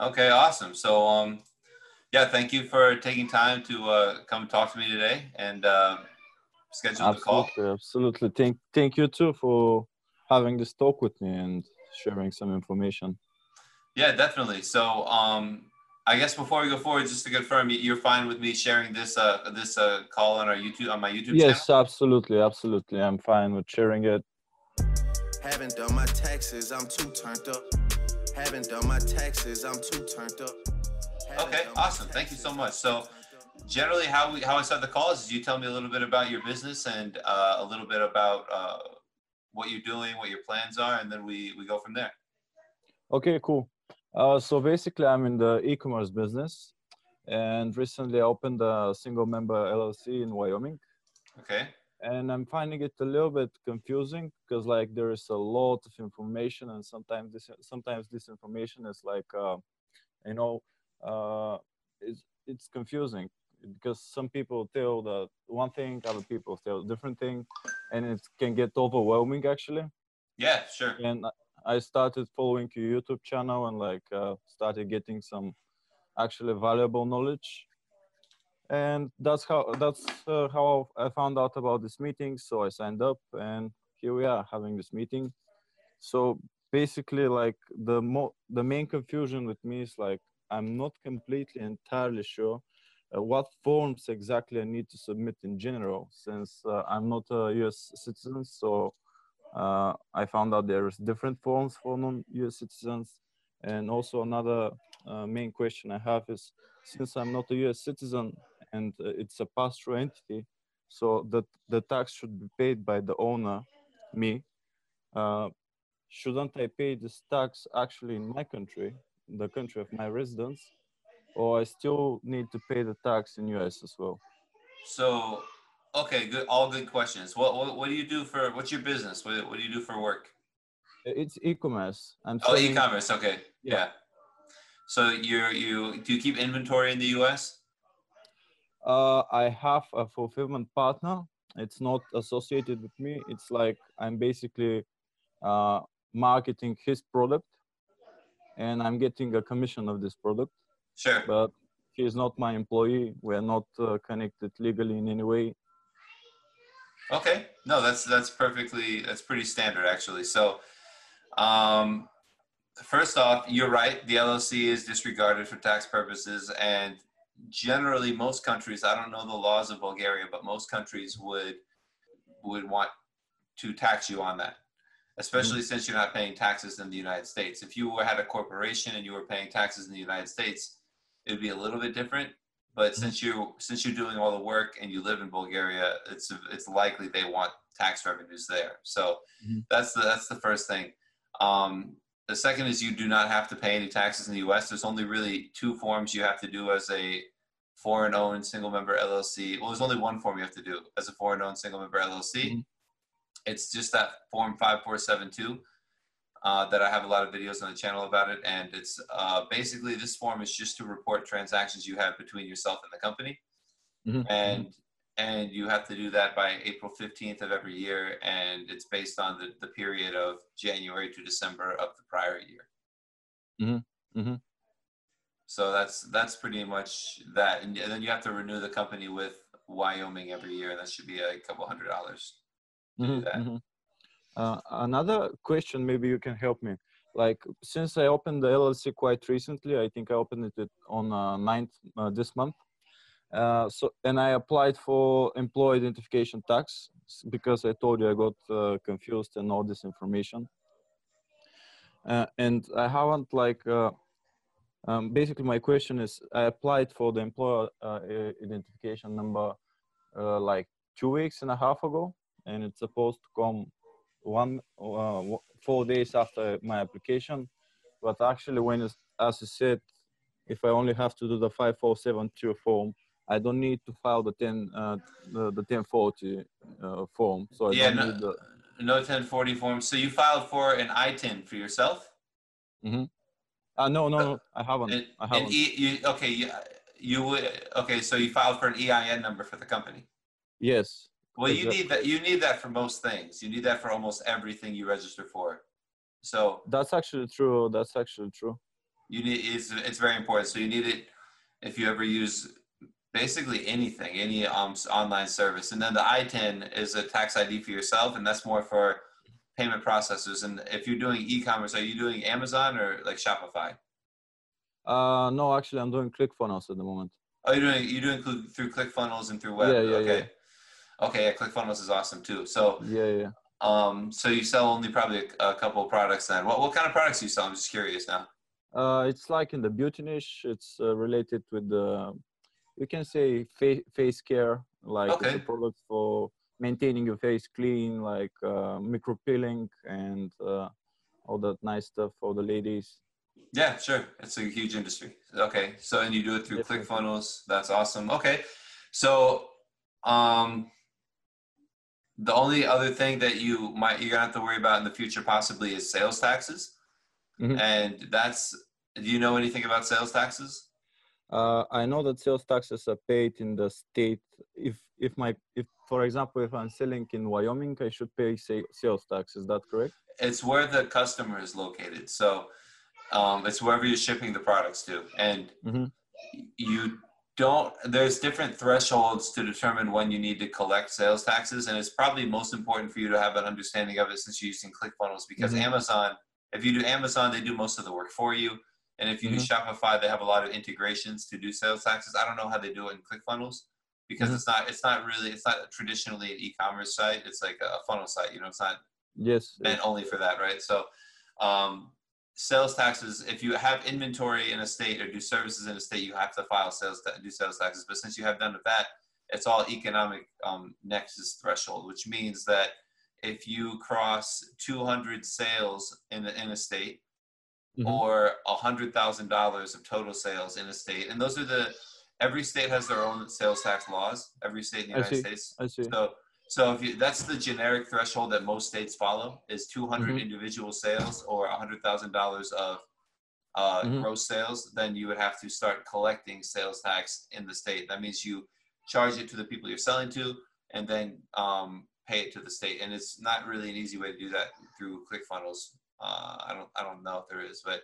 Okay, awesome. So, um, yeah, thank you for taking time to uh, come talk to me today and uh, schedule absolutely, the call. Absolutely. Thank, thank you too for having this talk with me and sharing some information. Yeah, definitely. So, um, I guess before we go forward, just to confirm, you're fine with me sharing this uh, this uh, call on our YouTube on my YouTube yes, channel? absolutely, absolutely. I'm fine with sharing it. Haven't done my taxes, I'm too turned up. Haven't done my taxes, I'm too turned up. Okay, awesome. Thank you so much. So, generally, how we how I start the calls is you tell me a little bit about your business and uh, a little bit about uh, what you're doing, what your plans are, and then we we go from there. Okay, cool. Uh, so basically, I'm in the e-commerce business, and recently I opened a single member LLC in Wyoming. Okay. And I'm finding it a little bit confusing because like there is a lot of information, and sometimes this sometimes this information is like, uh, you know, uh, it's it's confusing because some people tell the one thing, other people tell a different thing, and it can get overwhelming actually. Yeah, sure. And I started following your YouTube channel and like uh, started getting some actually valuable knowledge. And that's how that's uh, how I found out about this meeting. So I signed up, and here we are having this meeting. So basically, like the mo- the main confusion with me is like I'm not completely entirely sure uh, what forms exactly I need to submit in general, since uh, I'm not a U.S. citizen. So uh, I found out there's different forms for non-US citizens. And also another uh, main question I have is, since I'm not a US citizen and uh, it's a pass-through entity, so that the tax should be paid by the owner, me, uh, shouldn't I pay this tax actually in my country, the country of my residence, or I still need to pay the tax in US as well? So Okay, good. All good questions. What, what what do you do for what's your business? What what do you do for work? It's e-commerce. I'm oh, selling... e-commerce. Okay, yeah. yeah. So you're you do you keep inventory in the U.S.? Uh, I have a fulfillment partner. It's not associated with me. It's like I'm basically uh, marketing his product, and I'm getting a commission of this product. Sure. But he is not my employee. We're not uh, connected legally in any way. Okay, no, that's that's perfectly that's pretty standard actually. So, um, first off, you're right. The LLC is disregarded for tax purposes, and generally, most countries. I don't know the laws of Bulgaria, but most countries would would want to tax you on that, especially mm-hmm. since you're not paying taxes in the United States. If you had a corporation and you were paying taxes in the United States, it would be a little bit different but mm-hmm. since you since you're doing all the work and you live in Bulgaria, it's it's likely they want tax revenues there. So mm-hmm. that's the that's the first thing. Um, the second is you do not have to pay any taxes in the U.S. There's only really two forms you have to do as a foreign-owned single-member LLC. Well, there's only one form you have to do as a foreign-owned single-member LLC. Mm-hmm. It's just that form 5472 uh, that I have a lot of videos on the channel about it. And it's uh, basically this form is just to report transactions you have between yourself and the company. Mm-hmm. And and you have to do that by April 15th of every year. And it's based on the, the period of January to December of the prior year. Mm-hmm. Mm-hmm. So that's that's pretty much that. And, and then you have to renew the company with Wyoming every year. And that should be a couple hundred dollars to do mm-hmm. that. Mm-hmm. Uh, another question, maybe you can help me. Like since I opened the LLC quite recently, I think I opened it on uh, 9th uh, this month. Uh, so and I applied for employee identification tax because I told you I got uh, confused and all this information. Uh, and I haven't like uh, um, basically my question is I applied for the employer identification number like two weeks and a half ago, and it's supposed to come one uh, four days after my application but actually when as you said if i only have to do the 5472 form i don't need to file the 10 uh, the, the 1040 uh, form so I yeah no, the... no 1040 form so you filed for an itin for yourself mm-hmm. uh, no no no i haven't and, i haven't e, you, okay you, you would okay so you filed for an ein number for the company yes well, you need that. You need that for most things. You need that for almost everything you register for. So that's actually true. That's actually true. You need it's it's very important. So you need it if you ever use basically anything, any um online service. And then the ITIN is a tax ID for yourself, and that's more for payment processors. And if you're doing e-commerce, are you doing Amazon or like Shopify? Uh, no, actually, I'm doing ClickFunnels at the moment. Oh, you're doing you're doing through ClickFunnels and through web. Yeah, yeah, okay. Okay, yeah, ClickFunnels is awesome too. So, Yeah, yeah. um, so you sell only probably a, a couple of products then. What what kind of products do you sell? I'm just curious now. Uh, it's like in the beauty niche. It's uh, related with the, you can say face face care, like Okay. a product for maintaining your face clean, like uh, micro peeling and uh, all that nice stuff for the ladies. Yeah, sure. It's a huge industry. Okay, so and you do it through Definitely. ClickFunnels. That's awesome. Okay, so um, the only other thing that you might you're gonna have to worry about in the future possibly is sales taxes, Mhm. and that's. Do you know anything about sales taxes? Uh, I know that sales taxes are paid in the state. If if my if for example if I'm selling in Wyoming, I should pay sales tax. Is that correct? It's where the customer is located. So um, it's wherever you're shipping the products to, and Mhm. you don't. There's different thresholds to determine when you need to collect sales taxes, and it's probably most important for you to have an understanding of it since you're using ClickFunnels. Because Mhm. Amazon, if you do Amazon, they do most of the work for you, and if you do Shopify, they have a lot of integrations to do sales taxes. I don't know how they do it in ClickFunnels because Mhm. it's not. It's not really. It's not traditionally an e-commerce site. It's like a funnel site. You know, it's not Yes. meant only for that, right? So, um, sales taxes. If you have inventory in a state or do services in a state, you have to file sales ta- do sales taxes. But since you have none of that, it's all economic um, nexus threshold, which means that if you cross 200 sales in a, in a state Mhm. or $100,000 of total sales in a state, and those are the every state has their own sales tax laws. Every state in the I United see. States. I see. So, so if you, that's the generic threshold that most states follow is 200 Mhm. individual sales or a $100,000 of uh, Mhm. gross sales, then you would have to start collecting sales tax in the state. That means you charge it to the people you're selling to, and then um, pay it to the state. And it's not really an easy way to do that through ClickFunnels. Uh, I don't, I don't know if there is, but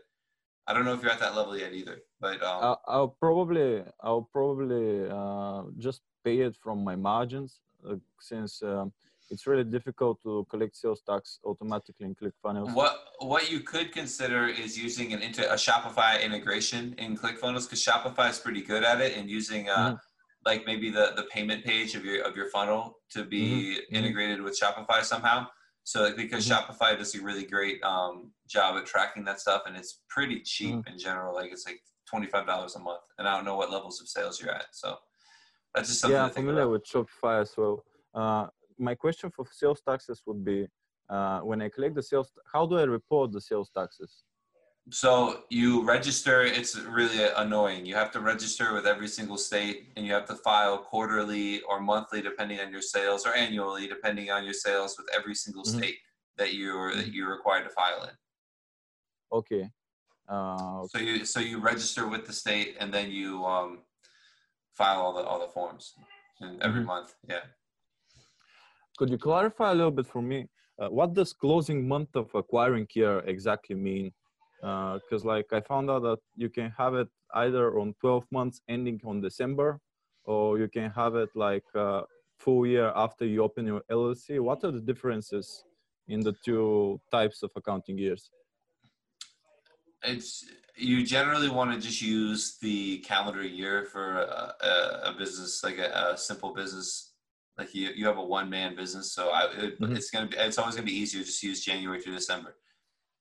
I don't know if you're at that level yet either. But um, I'll, I'll probably I'll probably uh, just pay it from my margins uh, since um, it's really difficult to collect sales tax automatically in ClickFunnels. What what you could consider is using an into a Shopify integration in ClickFunnels because Shopify is pretty good at it and using uh, Mhm. like maybe the the payment page of your of your funnel to be Mhm. integrated with Shopify somehow. So because Mhm. Shopify does a really great um, job at tracking that stuff and it's pretty cheap Mm-hmm. in general. Like it's like twenty five dollars a month, and I don't know what levels of sales you're at. So that's just something yeah, I'm think familiar about. with Shopify as well. Uh, my question for sales taxes would be, uh, when I collect the sales, how do I report the sales taxes? So you register, it's really annoying. You have to register with every single state and you have to file quarterly or monthly depending on your sales or annually depending on your sales with every single Mhm. state that you're that you're required to file in. Okay. Uh, So you so you register with the state and then you um file all the all the forms and every Mhm. month. Yeah. could you clarify a little bit for me? Uh, what does closing month of acquiring year exactly mean? Because like I found out that you can have it either on 12 months ending on December, or you can have it like uh, full year after you open your LLC. What are the differences in the two types of accounting years? It's you generally want to just use the calendar year for a, a, a business like a, a simple business. Like you, you have a one man business, so I, it, Mhm. it's gonna be it's always gonna be easier just to use January to December.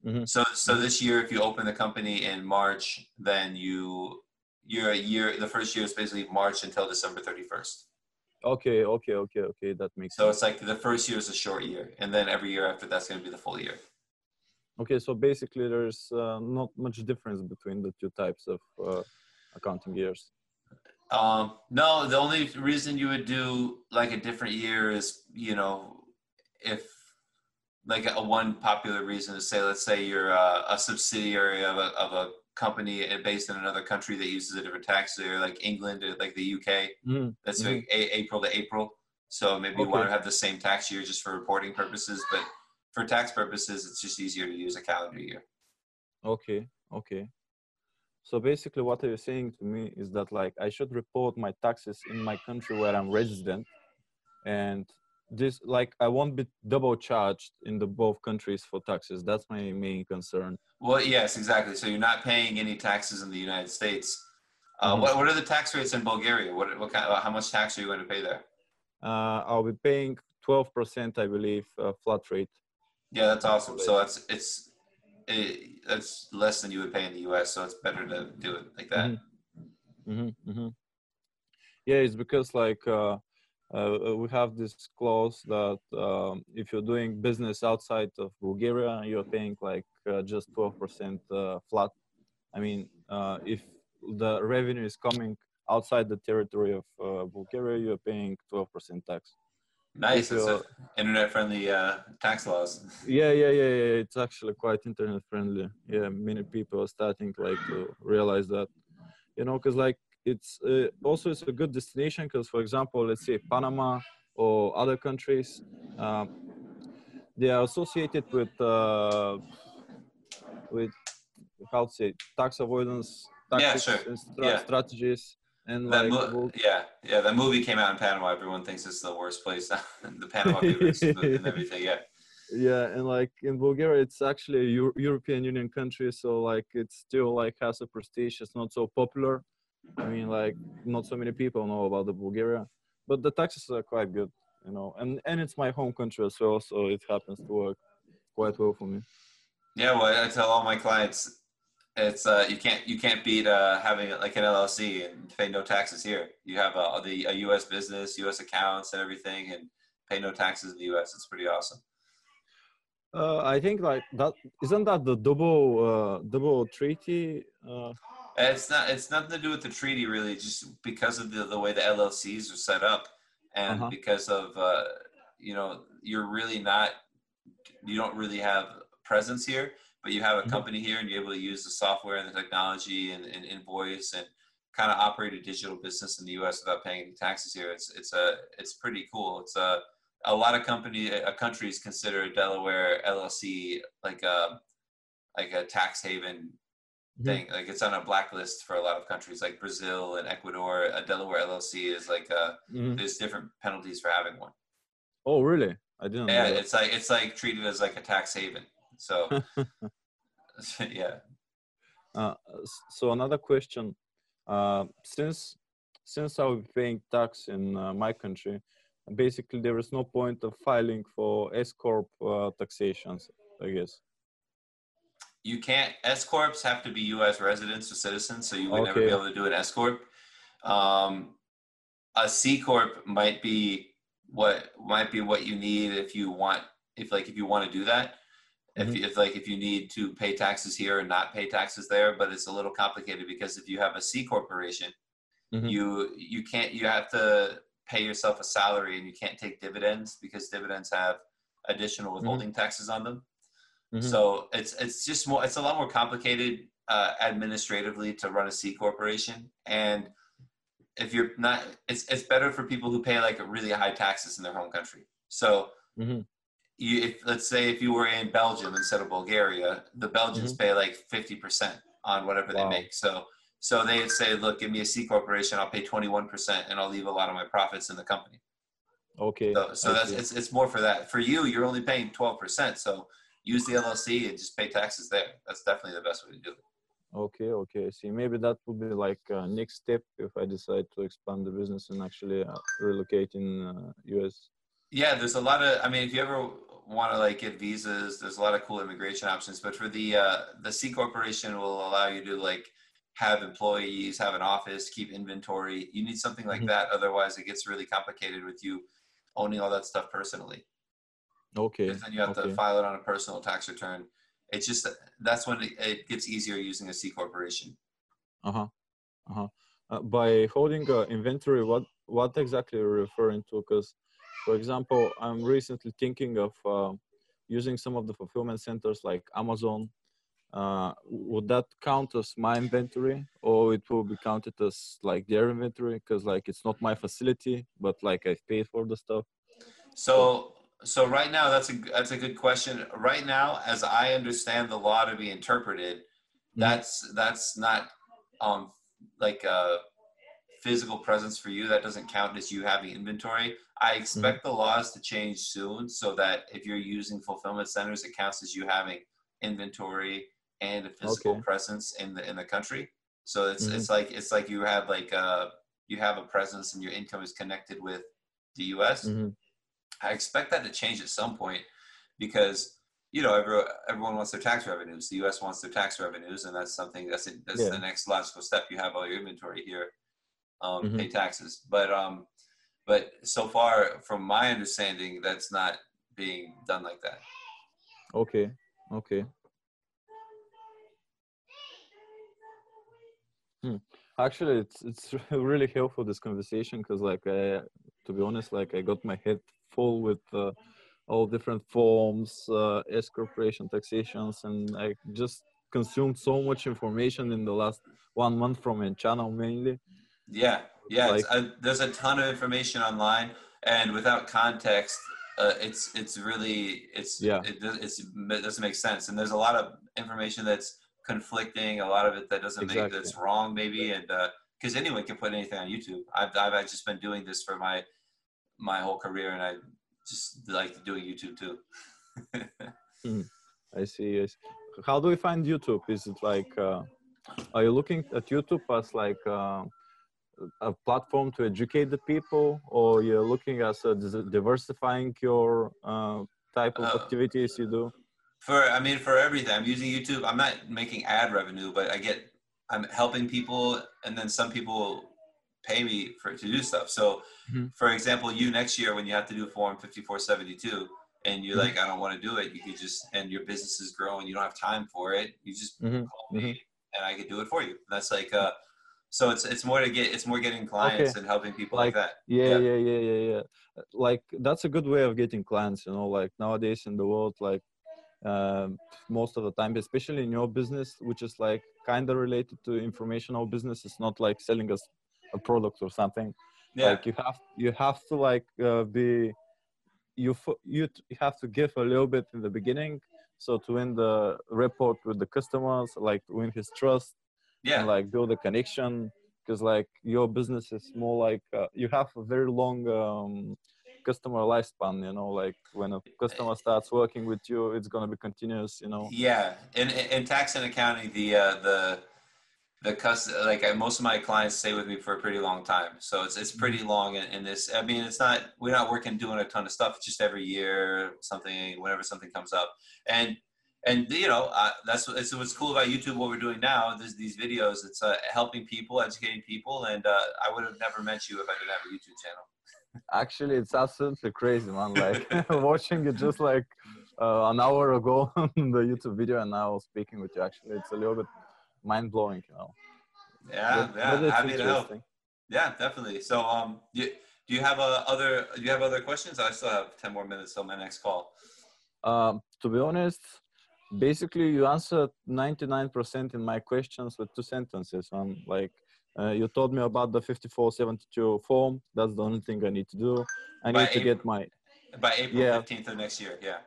Mhm. So so this year, if you open the company in March, then you you're a year. The first year is basically March until December thirty first. Okay, okay, okay, okay. That makes So sense. it's like the first year is a short year, and then every year after that's gonna be the full year. Okay, so basically there's uh, not much difference between the two types of uh, accounting years. Um, no, the only reason you would do like a different year is, you know, if like a one popular reason to say, let's say you're a, a subsidiary of a, of a company based in another country that uses a different tax year, like England or like the UK, Mhm. that's Mhm. like a, April to April. So maybe you want to have the same tax year just for reporting purposes, but for tax purposes, it's just easier to use a calendar year. Okay, okay. So basically, what you're saying to me is that like I should report my taxes in my country where I'm resident, and this like I won't be double charged in the both countries for taxes. That's my main concern. Well, yes, exactly. So you're not paying any taxes in the United States. Uh, Mhm. what, what are the tax rates in Bulgaria? What, what kind, how much tax are you going to pay there? Uh, I'll be paying 12%, I believe, uh, flat rate. Yeah, that's awesome. So that's it's it, that's less than you would pay in the U.S. So it's better to do it like that. hmm hmm Yeah, it's because like uh, uh, we have this clause that um, if you're doing business outside of Bulgaria, you're paying like uh, just 12% uh, flat. I mean, uh, if the revenue is coming outside the territory of uh, Bulgaria, you're paying 12% tax. Nice. It's internet-friendly uh, tax laws. Yeah, yeah, yeah, yeah. It's actually quite internet friendly. Yeah, many people are starting like to realize that, you know, because like it's uh, also it's a good destination because, for example, let's say Panama or other countries, um, they are associated with uh, with how to say tax avoidance Yeah, sure. and stra- Yeah. strategies and That like mo- yeah, yeah. That movie came out in Panama. Everyone thinks it's the worst place. the Panama Papers and everything. Yeah. yeah and like in bulgaria it's actually a Euro- european union country so like it's still like has a prestige it's not so popular i mean like not so many people know about the bulgaria but the taxes are quite good you know and and it's my home country as well so it happens to work quite well for me Yeah, well, I tell all my clients, it's uh, you can't you can't beat uh, having like an LLC and pay no taxes here. You have uh, the a U.S. business, U.S. accounts, and everything, and pay no taxes in the U.S. It's pretty awesome. uh, i think like that isn't that the double uh, double treaty uh, It's not it's nothing to do with the treaty really, just because of the the way the LLCs are set up, and Uh-huh. because of uh, you know you're really not you don't really have presence here, but you have a Mhm. company here and you're able to use the software and the technology and, and invoice and kind of operate a digital business in the U.S. without paying any taxes here. It's it's a it's pretty cool. It's a a lot of company uh, countries consider Delaware LLC like a like a tax haven Mhm. thing. Like it's on a blacklist for a lot of countries, like Brazil and Ecuador. A Delaware LLC is like uh mhm. there's different penalties for having one. oh really i didn't Yeah, it's like it's like treated as like a tax haven. So yeah. Uh, so another question, uh, since since I'll be paying tax in uh, my country, basically there is no point of filing for S corp uh, taxations, I guess. You can't S corps have to be U.S. residents or citizens, so you would never be able to do an S corp. Um, a C corp might be what might be what you need if you want if like if you want to do that. If, Mhm. you if like if you need to pay taxes here and not pay taxes there, but it's a little complicated because if you have a C corporation, Mhm. you you can't you have to pay yourself a salary and you can't take dividends because dividends have additional withholding taxes on them. Mhm. So it's it's just more it's a lot more complicated uh, administratively to run a C corporation, and if you're not, it's it's better for people who pay like really high taxes in their home country. So Mhm. you if let's say if you were in Belgium instead of Bulgaria, the Belgians pay like fifty percent on whatever they make. So so they'd say, look, give me a C corporation, I'll pay twenty one percent, and I'll leave a lot of my profits in the company. Okay. So, so that's it's, it's more for that. For you, you're only paying twelve percent. So use the LLC and just pay taxes there. That's definitely the best way to do it. Okay, okay. I see, maybe that would be like uh, next step if I decide to expand the business and actually uh, relocate in uh, US. Yeah, there's a lot of. I mean, if you ever want to like get visas, there's a lot of cool immigration options. But for the uh, the C corporation will allow you to like have employees, have an office, keep inventory. You need something like Mhm. that. Otherwise, it gets really complicated with you owning all that stuff personally. Okay. Because then you have okay. to file it on a personal tax return. It's just that's when it, it gets easier using a C corporation. Uh-huh. Uh-huh. Uh, by holding uh, inventory, what what exactly are you referring to? Because, for example, I'm recently thinking of uh, using some of the fulfillment centers like Amazon. Uh, would that count as my inventory, or it will be counted as like their inventory? Because like it's not my facility, but like I've paid for the stuff. So so right now that's a that's a good question. Right now, as I understand the law to be interpreted, Mhm. that's that's not um like a physical presence for you that doesn't count as you having inventory i expect the laws to change soon so that if you're using fulfillment centers it counts as you having inventory and a physical Okay. presence in the in the country so it's Mhm. it's like it's like you have like uh you have a presence and your income is connected with the us Mhm. I expect that to change at some point because you know every, everyone wants their tax revenues. The U.S. wants their tax revenues, and that's something that's it, that's Yeah. the next logical step. You have all your inventory here, um, Mhm. pay taxes. But um, but so far, from my understanding, that's not being done like that. Okay. Okay. Hmm. Actually, it's it's really helpful this conversation because, like, I, to be honest, like I got my head full with uh, all different forms, uh, S corporation taxations, and I just consumed so much information in the last one month from a channel mainly. Yeah, yeah. it's, Like- uh, there's a ton of information online, and without context, uh, it's it's really it's Yeah. it, it's, it doesn't make sense. And there's a lot of information that's conflicting. A lot of it that doesn't make that's wrong, maybe, and because anyone can put anything on YouTube. I've I've just been doing this for my my whole career, and I just like doing YouTube too. I see. I see. How do we find YouTube? Is it like, uh, are you looking at YouTube as like uh, a platform to educate the people, or you're looking as diversifying your uh, type of Uh, activities you do? For I mean, for everything, I'm using YouTube. I'm not making ad revenue, but I get I'm helping people, and then some people pay me for to do stuff. So, Mhm. for example, you next year when you have to do Form 5472, and you're Mhm. like, I don't want to do it, you could just and your business is growing, you don't have time for it. You just Mhm, call me, and I could do it for you. That's like uh, so it's it's more to get it's more getting clients and helping people like, Like, that. Yeah, Yeah. yeah, yeah, yeah, yeah. Like that's a good way of getting clients. You know, like nowadays in the world, like um, most of the time, especially in your business, which is like kind of related to informational business, it's not like selling us a product or something. Yeah, like you have you have to like uh, be you you you have to give a little bit in the beginning so to win the rapport with the customers like win his trust yeah, and like build a connection because like your business is more like uh, you have a very long um, customer lifespan you know like when a customer starts working with you it's going to be continuous you know? Yeah, in in tax and accounting, the uh, the the cus like uh, most of my clients stay with me for a pretty long time, so it's it's pretty long in, in this. I mean, it's not we're not working doing a ton of stuff. It's just every year something, whenever something comes up, and and you know uh, that's what- it's what's cool about YouTube. What we're doing now, there's these videos. It's uh, helping people, educating people, and uh, I would have never met you if I didn't have a YouTube channel. actually it's absolutely crazy man like watching it just like uh, an hour ago on the youtube video and now speaking with you actually it's a little bit mind-blowing you know Yeah, But- yeah, but happy to help. Yeah, definitely. So, um, you, do you have uh, other do you have other questions? I still have ten more minutes till my next call. Um, to be honest, basically you answered 99% in my questions with two sentences. Um, like uh, you told me about the 5472 form. That's the only thing I need to do. I By need to get my. By April Yeah. fifteenth of next year. Yeah.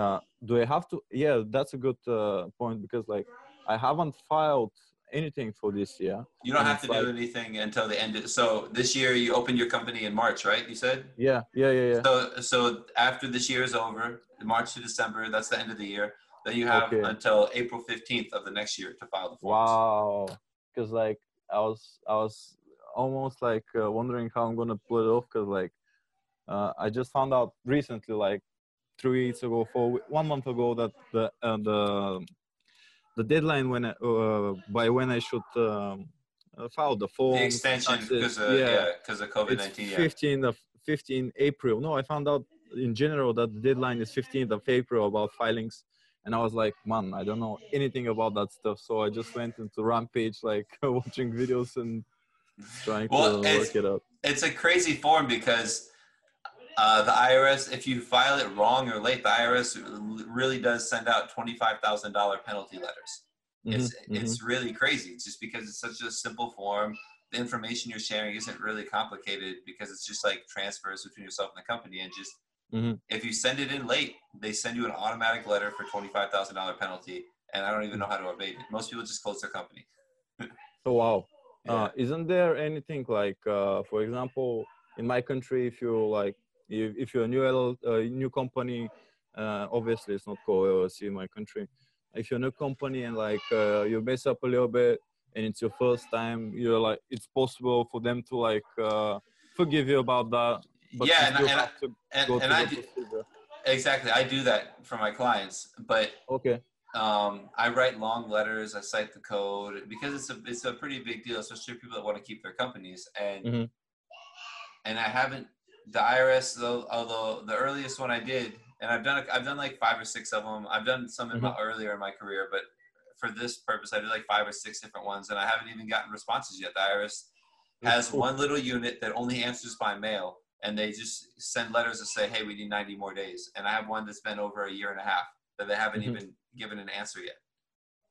Uh, do I have to? Yeah, that's a good uh, point because like I haven't filed anything for this year. You don't And have to it's do anything until the end. Of, so this year you opened your company in March, right? You said. Yeah, yeah, yeah, yeah. So so after this year is over, March to December, that's the end of the year. Then you have Okay. until April fifteenth of the next year to file the forms. Wow. Because like I was, I was almost like uh, wondering how I'm gonna pull it off. Because like uh, I just found out recently, like three weeks ago, four, one month ago, that the uh, the the deadline when I, uh, by when I should um, uh, file the form. The extension because of yeah because of COVID nineteen. Yeah. 15 of 15 April. No, I found out in general that the deadline is 15th of April about filings. And I was like, man, I don't know anything about that stuff. So I just went into Rampage, like watching videos and trying Well, to work it out. it's a crazy form because uh, the IRS, if you file it wrong or late, the IRS really does send out twenty-five thousand dollar penalty letters. It's Mhm, mhm. it's really crazy, just because it's such a simple form. The information you're sharing isn't really complicated because it's just like transfers between yourself and the company, and just Mhm. if you send it in late, they send you an automatic letter for twenty-five thousand dollar penalty, and I don't even know how to evade it. Most people just close their company. so wow. Yeah. Uh, isn't there anything like, uh, for example, in my country, if you're like, if, if you're a new LL, uh, new company, uh, obviously it's not called LLC in my country. If you're a new company and like uh, you mess up a little bit and it's your first time, you're like, it's possible for them to like uh, forgive you about that. Yeah, and- and I- and, and I do, exactly I do that for my clients, but Okay. um, I write long letters. I cite the code because it's a it's a pretty big deal, especially for people that want to keep their companies. And Mhm. and I haven't the IRS though. Although the earliest one I did, and I've done I've done like five or six of them. I've done some in my, earlier in my career, but for this purpose, I did like five or six different ones, and I haven't even gotten responses yet. The IRS has Cool. one little unit that only answers by mail, and they just send letters that say, "Hey, we need 90 more days." And I have one that's been over a year and a half that they haven't Mhm. even given an answer yet.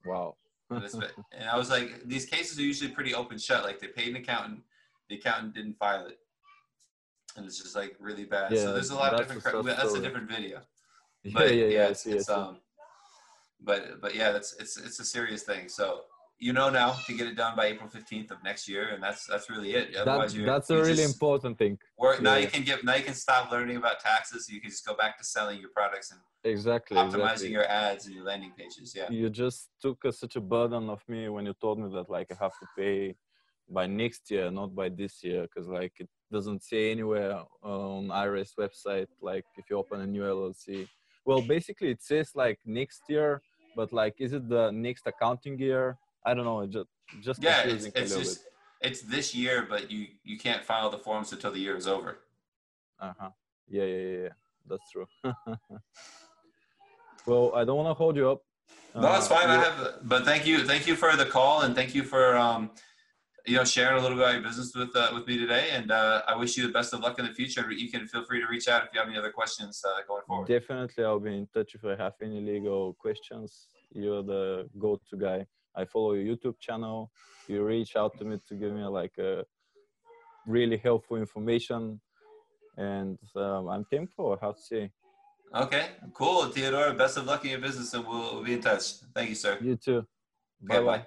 Wow. And, it's been- and I was like, these cases are usually pretty open shut. Like they paid an accountant, the accountant didn't file it, and it's just like really bad. Yeah, so there's a lot of different. cra- That's a different video. yeah, But yeah, yeah. It's, see, it's um, but but yeah, that's it's it's a serious thing. So you know now to get it done by April 15th of next year, and that's that's really it. That, Otherwise, that's a really important thing. Work, now you can get now you can stop learning about taxes. You can just go back to selling your products and Exactly. optimizing exactly. your ads and your landing pages. Yeah. you just took a, such a burden of me when you told me that like I have to pay by next year, not by this year, because like it doesn't say anywhere on IRS website like if you open a new LLC. Well, basically it says like next year, but like is it the next accounting year? I don't know. Just just Yeah, it's, it's just it's this year, but you you can't file the forms until the year is over. Uh huh. Yeah, yeah, yeah, yeah. That's true. well, I don't want to hold you up. No, that's Uh, fine. I have, but thank you, thank you for the call, and thank you for um, you know, sharing a little bit about your business with uh, with me today. And uh, I wish you the best of luck in the future. You can feel free to reach out if you have any other questions uh, going forward. Definitely, I'll be in touch if I have any legal questions. You're the go-to guy. I follow your YouTube channel. You reach out to me to give me like a really helpful information, and um, I'm thankful. Have to say, Okay, cool, Theodore. Best of luck in your business, and we'll, we'll be in touch. Thank you, sir. you too. Okay, Bye bye. bye.